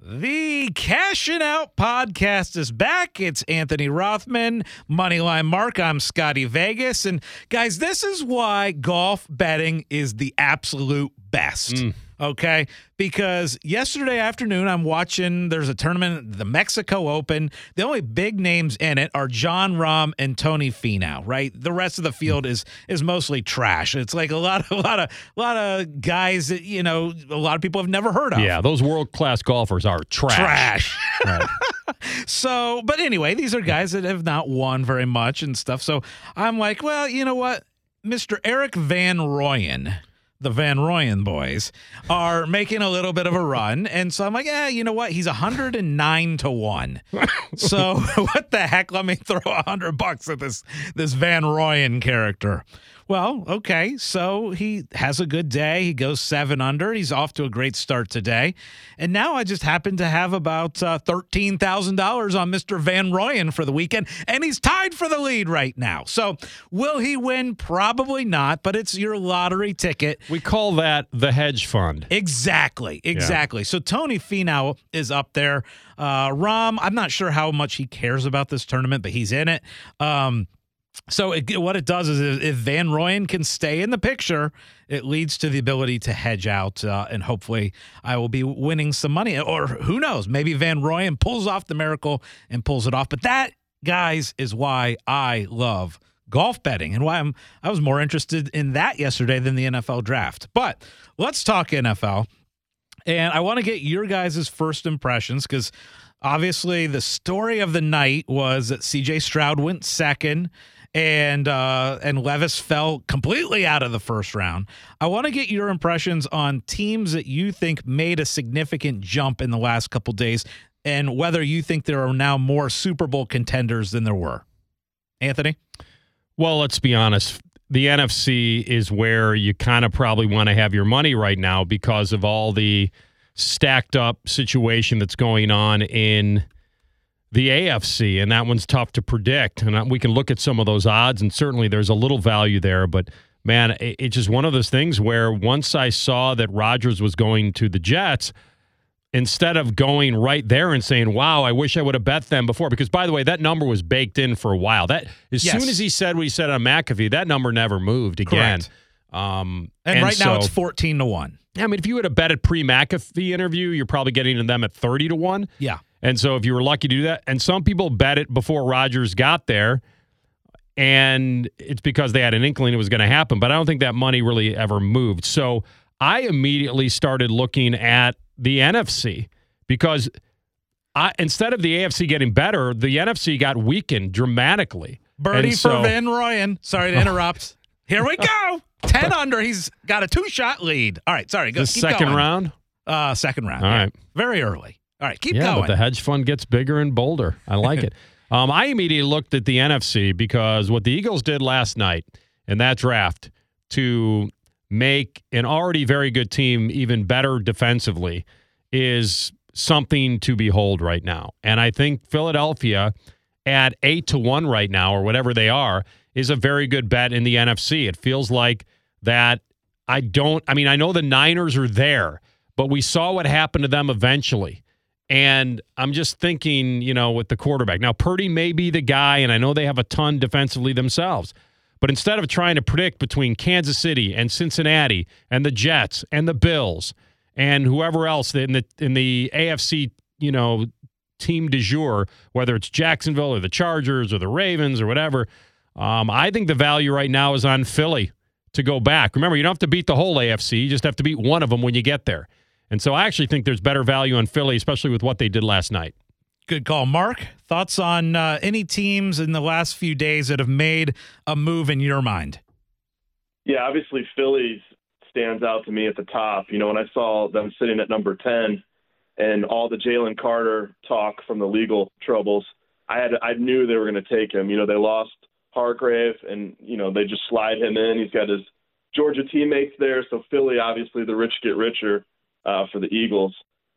The Cashing Out podcast is back. It's Anthony Rothman, Moneyline Mark. I'm Scotty Vegas. And guys, this is why golf betting is the absolute best. Mm. Okay. Because yesterday afternoon, I'm watching, there's a tournament, the Mexico Open. The only big names in it are Jon Rahm and Tony Finau, right? The rest of the hmm. field is is mostly trash. It's like a lot of a lot of a lot of guys that, you know, a lot of people have never heard of. Yeah, those world class golfers are trash. Trash. Right. So, but anyway, these are guys that have not won very much and stuff. So I'm like, well, you know what? Mr. Erik Van Rooyen, the Van Rooyen boys, are making a little bit of a run. And so I'm like, yeah, you know what? He's 109 to 1. so what the heck? Let me throw a hundred bucks at this this Van Rooyen character. Well, okay. So he has a good day. He goes seven under. He's off to a great start today. And now I just happen to have about uh, $13,000 on Mr. Van Rooyen for the weekend. And he's tied for the lead right now. So will he win? Probably not, but it's your lottery ticket. We call that the hedge fund. Exactly, exactly. So Tony Finau is up there. Uh, Rahm, I'm not sure how much he cares about this tournament, but he's in it. Um, so it, what it does is if- Van Rooyen can stay in the picture, it leads to the ability to hedge out, uh, and hopefully I will be winning some money. Or who knows, maybe Van Rooyen pulls off the miracle and pulls it off. But that, guys, is why I love golf betting and why I'm I was more interested in that yesterday than the NFL draft. But let's talk NFL. And I want to get your guys' first impressions because obviously the story of the night was that CJ Stroud went second and uh, and Levis fell completely out of the first round. I want to get your impressions on teams that you think made a significant jump in the last couple days and whether you think there are now more Super Bowl contenders than there were. Anthony? Well, let's be honest. The NFC is where you kind of probably want to have your money right now because of all the stacked up situation that's going on in the AFC, and that one's tough to predict. And we can look at some of those odds, and certainly there's a little value there. But man, it's just one of those things where once I saw that Rodgers was going to the Jets, instead of going right there and saying, "Wow, I wish I would have bet them before," because by the way, that number was baked in for a while. That as Yes. soon as he said what he said on McAfee, that number never moved again. Um, And, right now it's 14 to 1. I mean, if you had a bet at pre McAfee interview, you're probably getting to them at thirty to one. Yeah. And so if you were lucky to do that, and some people bet it before Rodgers got there, and it's because they had an inkling it was going to happen, but I don't think that money really ever moved. So I immediately started looking at the NFC because I, instead of the AFC getting better, the NFC got weakened dramatically. Birdie And for so- Van Rooyen. Sorry to interrupt. Here we go. 10 under. He's got a two shot lead. All right. Sorry. Go, The second going. round. Uh, second round. All yeah. right. Very early. All right. Keep yeah, going. but the hedge fund gets bigger and bolder. I like it. Um, I immediately looked at the NFC because what the Eagles did last night in that draft to make an already very good team even better defensively is something to behold right now. And I think Philadelphia at eight to one right now, or whatever they are, is a very good bet in the NFC. It feels like that. I don't, I mean, I know the Niners are there, but we saw what happened to them eventually. And I'm just thinking, you know, with the quarterback. Now, Purdy may be the guy, and I know they have a ton defensively themselves. But instead of trying to predict between Kansas City and Cincinnati and the Jets and the Bills and whoever else in the in the AFC, you know, team du jour, whether it's Jacksonville or the Chargers or the Ravens or whatever, um, I think the value right now is on Philly to go back. Remember, you don't have to beat the whole AFC; you just have to beat one of them when you get there. And so I actually think there's better value on Philly, especially with what they did last night. Good call. Mark, thoughts on uh, any teams in the last few days that have made a move in your mind? Yeah, obviously Phillies stands out to me at the top. You know, when I saw them sitting at number 10 and all the Jalen Carter talk from the legal troubles, I had I knew they were going to take him. You know, they lost Hargrave and, you know, they just slide him in. He's got his Georgia teammates there, so Philly obviously the rich get richer uh, for the Eagles.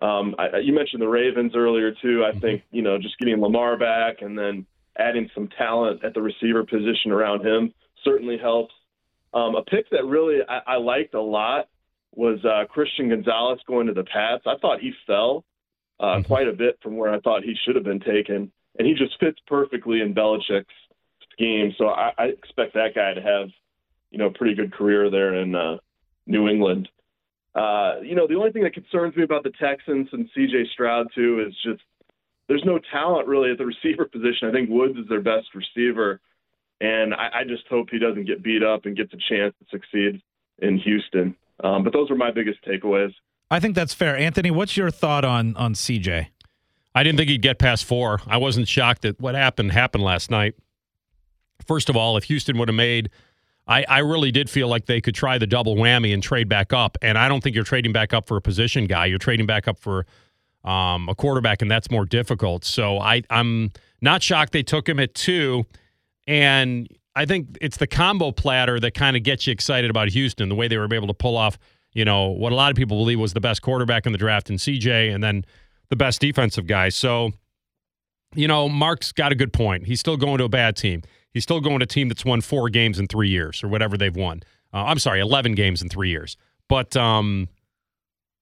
Um, I, you mentioned the Ravens earlier too. I think you know just getting Lamar back and then adding some talent at the receiver position around him certainly helps. Um, a pick that really I, I liked a lot was uh, Christian Gonzalez going to the Pats. I thought he fell uh, mm-hmm. quite a bit from where I thought he should have been taken, and he just fits perfectly in Belichick's scheme. So I, I expect that guy to have, you know, a pretty good career there in uh, New England. Uh, you know, the only thing that concerns me about the Texans and C.J. Stroud too is just there's no talent really at the receiver position. I think Woods is their best receiver, and I, I just hope he doesn't get beat up and gets a chance to succeed in Houston. Um, but those are my biggest takeaways. I think that's fair. Anthony, what's your thought on on CJ? I didn't think he'd get past four. I wasn't shocked that what happened happened last night. First of all, if Houston would have made, I, I really did feel like they could try the double whammy and trade back up. And I don't think you're trading back up for a position guy. You're trading back up for um, a quarterback, and that's more difficult. So I, I'm not shocked they took him at two. And I think it's the combo platter that kind of gets you excited about Houston, the way they were able to pull off, you know, what a lot of people believe was the best quarterback in the draft in CJ and then the best defensive guy. So, you know, Mark's got a good point. He's still going to a bad team. He's still going to a team that's won four games in three years or whatever they've won. Uh, I'm sorry, 11 games in three years. But um,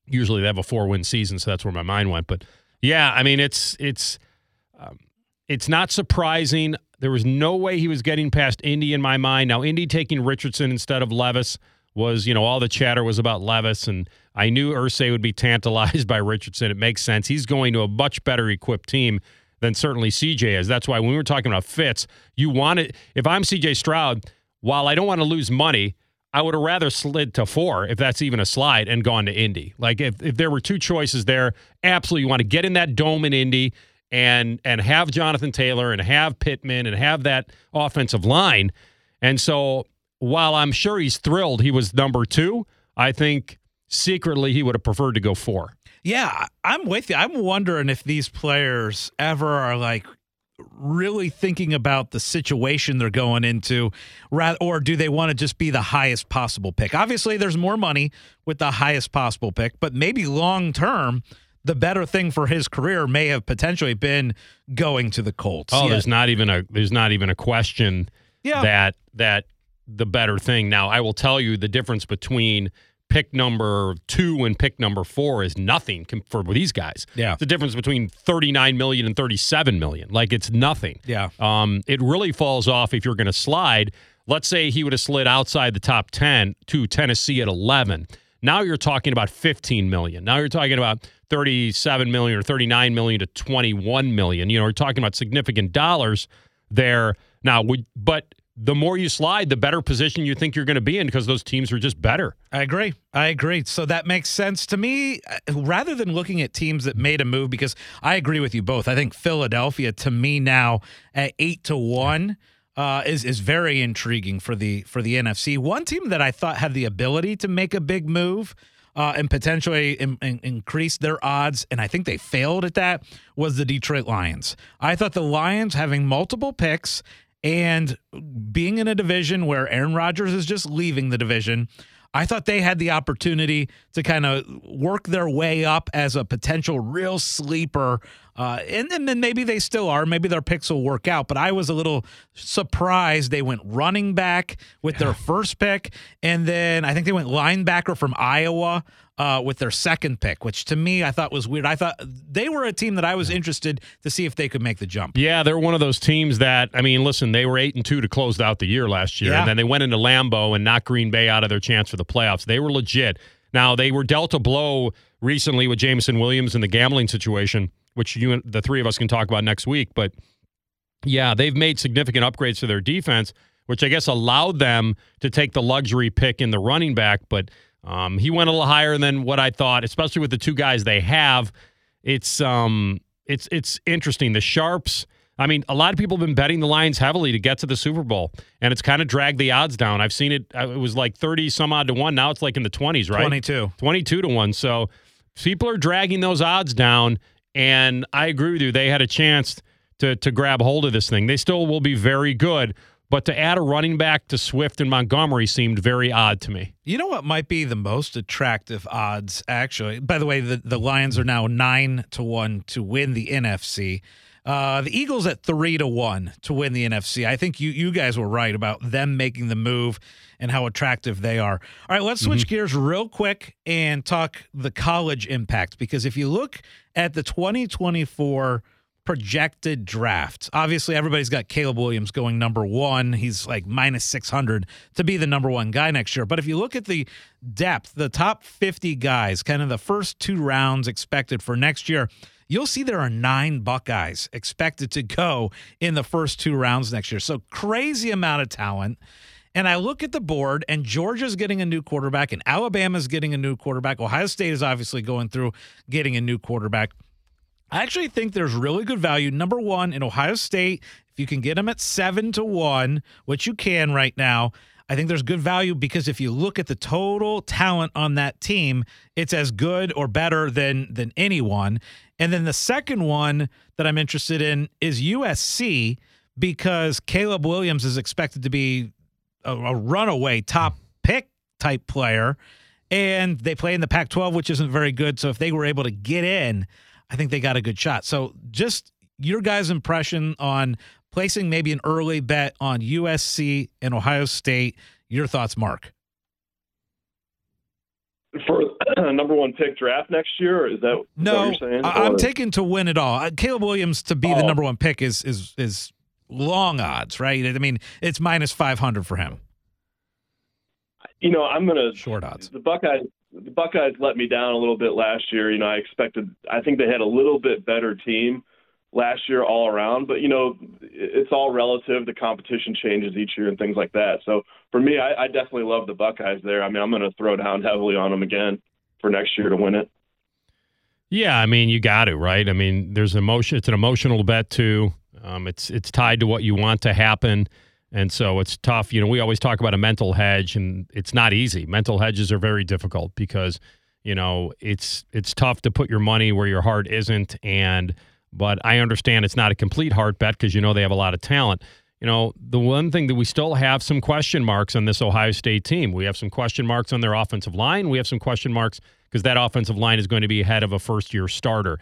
usually they have a four win season, so that's where my mind went. But yeah, I mean, it's, it's, um, it's not surprising. There was no way he was getting past Indy in my mind. Now, Indy taking Richardson instead of Levis was, you know, all the chatter was about Levis, and I knew Irsay would be tantalized by Richardson. It makes sense. He's going to a much better equipped team than certainly CJ is. That's why when we were talking about fits, you want it. If I'm CJ Stroud, while I don't want to lose money, I would have rather slid to four, if that's even a slide, and gone to Indy. Like if, if there were two choices there, absolutely you want to get in that dome in Indy and and have Jonathan Taylor and have Pittman and have that offensive line. And so while I'm sure he's thrilled he was number two, I think secretly he would have preferred to go four. Yeah, I'm with you. I'm wondering if these players ever are like really thinking about the situation they're going into or do they want to just be the highest possible pick obviously there's more money with the highest possible pick but maybe long term the better thing for his career may have potentially been going to the Colts. Oh, yeah. there's not even a there's not even a question yeah. that that the better thing. Now, I will tell you the difference between pick number two and pick number four is nothing for these guys. Yeah, the difference between 39 million and 37 million. Like it's nothing. Yeah. Um, it really falls off if you're going to slide. Let's say he would have slid outside the top 10 to Tennessee at 11. Now you're talking about 15 million. Now you're talking about 37 million or 39 million to 21 million. You know, we're talking about significant dollars there. Now, we, but the more you slide, the better position you think you're going to be in because those teams are just better. I agree. I agree. So that makes sense to me. Uh, rather than looking at teams that made a move, because I agree with you both. I think Philadelphia, to me now at eight to one, uh, is is very intriguing for the for the NFC. One team that I thought had the ability to make a big move uh, and potentially in, in, increase their odds, and I think they failed at that, was the Detroit Lions. I thought the Lions having multiple picks and being in a division where Aaron Rodgers is just leaving the division, I thought they had the opportunity to kind of work their way up as a potential real sleeper. Uh, and, and then maybe they still are. Maybe their picks will work out. But I was a little surprised they went running back with their first pick. And then I think they went linebacker from Iowa uh, with their second pick, which to me I thought was weird. I thought they were a team that I was interested to see if they could make the jump. Yeah, they're one of those teams that I mean, listen, they were eight and two to close out the year last year, yeah. and then they went into Lambeau and knocked Green Bay out of their chance for the playoffs. They were legit. Now they were dealt a blow recently with Jameson Williams and the gambling situation, which you and the three of us can talk about next week. But yeah, they've made significant upgrades to their defense, which I guess allowed them to take the luxury pick in the running back, but um, he went a little higher than what I thought, especially with the two guys they have. It's um, it's it's interesting. The sharps. I mean, a lot of people have been betting the Lions heavily to get to the Super Bowl, and it's kind of dragged the odds down. I've seen it. Uh, it was like thirty some odd to one. Now it's like in the twenties, right? Twenty two. Twenty two to one. So people are dragging those odds down, and I agree with you. They had a chance to to grab hold of this thing. They still will be very good. But to add a running back to Swift and Montgomery seemed very odd to me. You know what might be the most attractive odds, actually? By the way, the, the Lions are now nine to one to win the NFC. Uh, the Eagles at three to one to win the NFC. I think you you guys were right about them making the move and how attractive they are. All right, let's switch gears real quick and talk the college impact because if you look at the 2024 projected draft, obviously everybody's got Caleb Williams going number one. He's like minus 600 to be the number one guy next year. But if you look at the depth, the top 50 guys, kind of the first two rounds expected for next year, you'll see there are nine Buckeyes expected to go in the first two rounds next year. So crazy amount of talent. And I look at the board, and Georgia's getting a new quarterback, and Alabama's getting a new quarterback. Ohio State is obviously going through getting a new quarterback. I actually think there's really good value. Number one in Ohio State, if you can get them at seven to one, which you can right now, I think there's good value because if you look at the total talent on that team, it's as good or better than than anyone. And then the second one that I'm interested in is USC because Caleb Williams is expected to be a, a runaway top pick type player, and they play in the Pac-12, which isn't very good. So if they were able to get in, I think they got a good shot. So just your guys' impression on placing maybe an early bet on USC and Ohio State. Your thoughts, Mark? For number one pick draft next year, is that No, saying? I- I'm Or- taking to win it all. Uh, Caleb Williams to be the Oh. number one pick is is is long odds, right? I mean, it's minus 500 for him. you know, I'm gonna Short odds. the Buckeyes the Buckeyes let me down a little bit last year. You know, I expected I think they had a little bit better team last year all around, but you know, it's all relative. The competition changes each year and things like that. So for me, I, I definitely love the Buckeyes there. I mean, I'm going to throw down heavily on them again for next year to win it. Yeah, I mean, you got to right. I mean, there's emotion. It's an emotional bet too. Um, it's it's tied to what you want to happen, and so it's tough. You know, we always talk about a mental hedge, and it's not easy. Mental hedges are very difficult because you know it's it's tough to put your money where your heart isn't. And but I understand it's not a complete heart bet because you know they have a lot of talent. You know, the one thing that we still have some question marks on this Ohio State team. We have some question marks on their offensive line. We have some question marks because that offensive line is going to be ahead of a first year starter.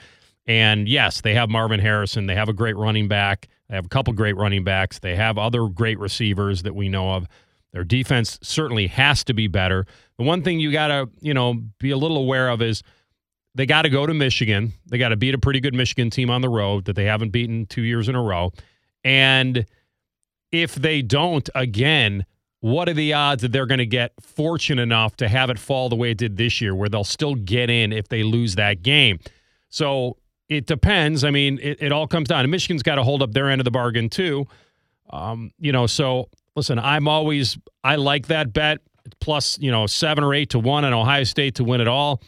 And yes, they have Marvin Harrison. They have a great running back. They have a couple great running backs. They have other great receivers that we know of. Their defense certainly has to be better. The one thing you got to, you know, be a little aware of is they got to go to Michigan. They got to beat a pretty good Michigan team on the road that they haven't beaten 2 years in a row. And if they don't again, what are the odds that they're going to get fortunate enough to have it fall the way it did this year, where they'll still get in if they lose that game? So it depends. I mean, it, it all comes down. And Michigan's got to hold up their end of the bargain too. Um, you know, so listen, I'm always I like that bet plus you know seven or eight to one on Ohio State to win it all.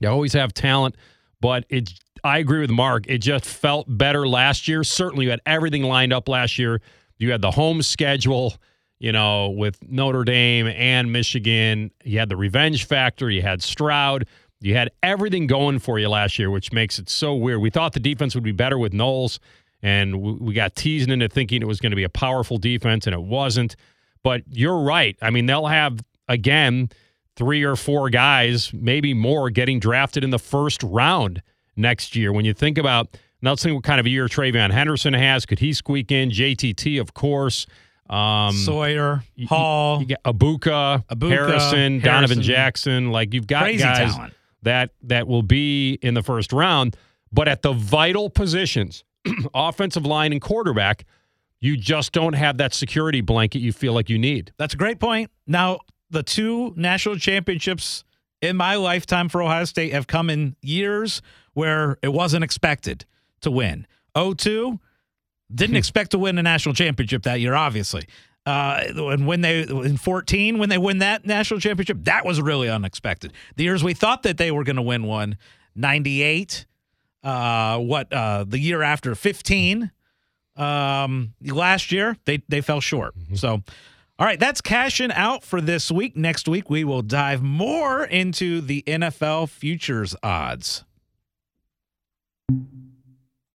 You always have talent, but it. I agree with Mark. It just felt better last year. Certainly, you had everything lined up last year. You had the home schedule, you know, with Notre Dame and Michigan. You had the revenge factor. You had Stroud. You had everything going for you last year, which makes it so weird. We thought the defense would be better with Knowles, and we got teased into thinking it was going to be a powerful defense, and it wasn't. But you're right. I mean, they'll have, again, three or four guys, maybe more, getting drafted in the first round next year. When you think about, now let's think what kind of a year TreVeyon Henderson has. Could he squeak in? JTT, of course. Um, Sawyer, you- Hall, you Egbuka, Egbuka, Harrison, Donovan Jackson. Like you've got crazy guys talent. that that will be in the first round, but at the vital positions, offensive line and quarterback, you just don't have that security blanket you feel like you need. That's a great point. Now, the two national championships in my lifetime for Ohio State have come in years where it wasn't expected to win. 02 didn't expect to win a national championship that year, obviously. Uh, and when they in 14, when they win that national championship, that was really unexpected. The years we thought that they were going to win one, 98, uh, what uh, the year after 15, um, last year they they fell short. So. All right, that's cashing out for this week. Next week, we will dive more into the NFL futures odds.